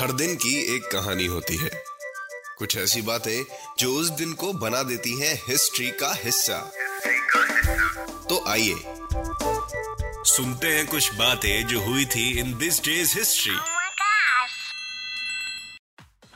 हर दिन की एक कहानी होती है। कुछ ऐसी बातें जो उस दिन को बना देती हैं हिस्ट्री का हिस्सा। तो आइए सुनते हैं कुछ बातें जो हुई थी in this day's history!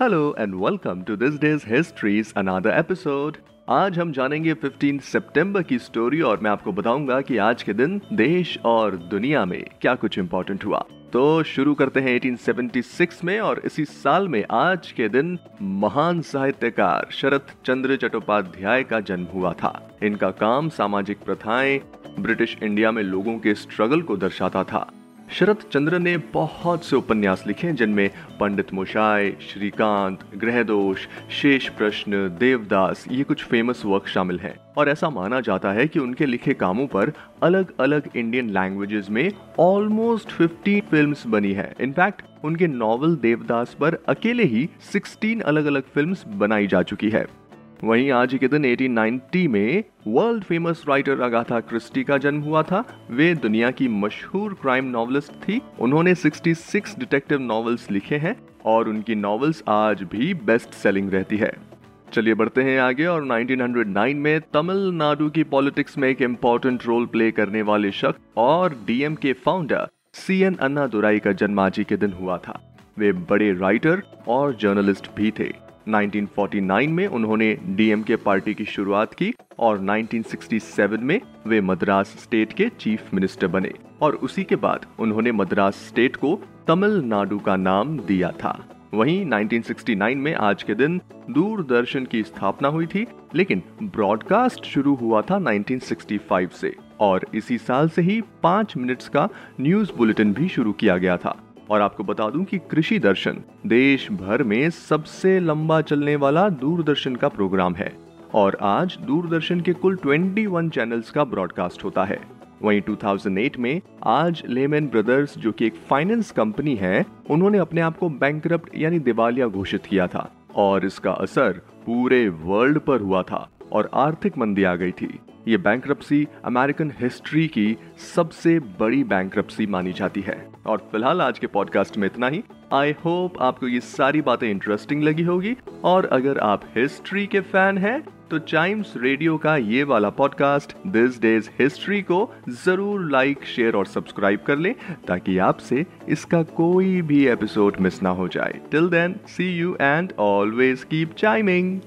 Hello and welcome to this day's history's another episode आज हम जानेंगे 15 सितंबर की स्टोरी और मैं आपको बताऊँगा कि आज के दिन देश और दुनिया में क्या कुछ इंपॉर्टेंट हुआ। तो शुरू करते हैं 1876 में और इसी साल में आज के दिन महान साहित्यकार शरत चंद्र चट्टोपाध्याय का जन्म हुआ था। इनका काम सामाजिक प्रथाएँ ब्रिटिश इंडिया में लोगों के स्ट्रगल को दर्शाता था। शरत चंद्र ने बहुत से उपन्यास लिखे जिनमें पंडित मोशाय, श्रीकांत ग्रहदोष शेष प्रश्न, देवदास, ये कुछ फ़ेमस वर्क शामिल हैं। और ऐसा माना जाता है कि उनके लिखे कामों पर अलग अलग इंडियन लैंग्वेजेस में ऑलमोस्ट 50 फिल्म्स बनी है। इनफैक्ट उनके नॉवल देवदास पर अकेले ही 16 अलग अलग फिल्म्स बनाई जा चुकी है। वहीं आज ही के दिन 1890 में world famous writer Agatha Christie का जन्म हुआ था। वे दुनिया की मशहूर क्राइम नॉवलिस्ट थी। उन्होंने 66 डिटेक्टिव नॉवेल्स लिखे हैं और उनकी नॉवेल्स आज भी बेस्ट सेलिंग रहती है। चलिए बढ़ते हैं आगे और 1909 में तमिलनाडु की पॉलिटिक्स में एक इम्पोर्टेंट रोल प्ले करने वाले शख्स और डीएम के फाउंडर सी एन अन्ना दुराई का जन्म आज के दिन हुआ था। वे बड़े राइटर और जर्नलिस्ट भी थे। 1949 में उन्होंने डीएमके पार्टी की शुरुआत की और 1967 में वे मद्रास स्टेट के चीफ मिनिस्टर बने और उसी के बाद उन्होंने मद्रास स्टेट को तमिलनाडु का नाम दिया था। वहीं 1969 में आज के दिन दूरदर्शन की स्थापना हुई थी, लेकिन ब्रॉडकास्ट शुरू हुआ था 1965 से और इसी साल से ही पाँच मिनट्स का न्यूज़ बुलेटिन भी शुरू किया गया था। और आपको बता दूँ कि कृषि दर्शन देश भर में सबसे लंबा चलने वाला दूरदर्शन का प्रोग्राम है। और आज दूरदर्शन के कुल 21 चैनल्स का ब्रॉडकास्ट होता है। वहीं 2008 में आज लेमन ब्रदर्स जो कि एक फाइनेंस कंपनी है, उन्होंने अपने आप को बैंक यानी दिवालिया घोषित किया था। और इसका असर पूरे वर्ल्ड पर हुआ था। और आर्थिक मंदी आ गई थी। ये बैंक अमेरिकन हिस्ट्री की सबसे बड़ी बैंक मानी जाती है। और फ़िलहाल आज के पॉडकास्ट में इतना ही। आई होप आपको ये सारी बातें इंटरेस्टिंग लगी होगी। और अगर आप हिस्ट्री के फ़ैन हैं तो चाइम्स रेडियो का ये वाला पॉडकास्ट दिस डेज़ हिस्ट्री को ज़रूर लाइक शेयर और सब्सक्राइब कर लें, ताकि आपसे इसका कोई भी एपिसोड मिस ना हो जाए। Till then see you and always keep chiming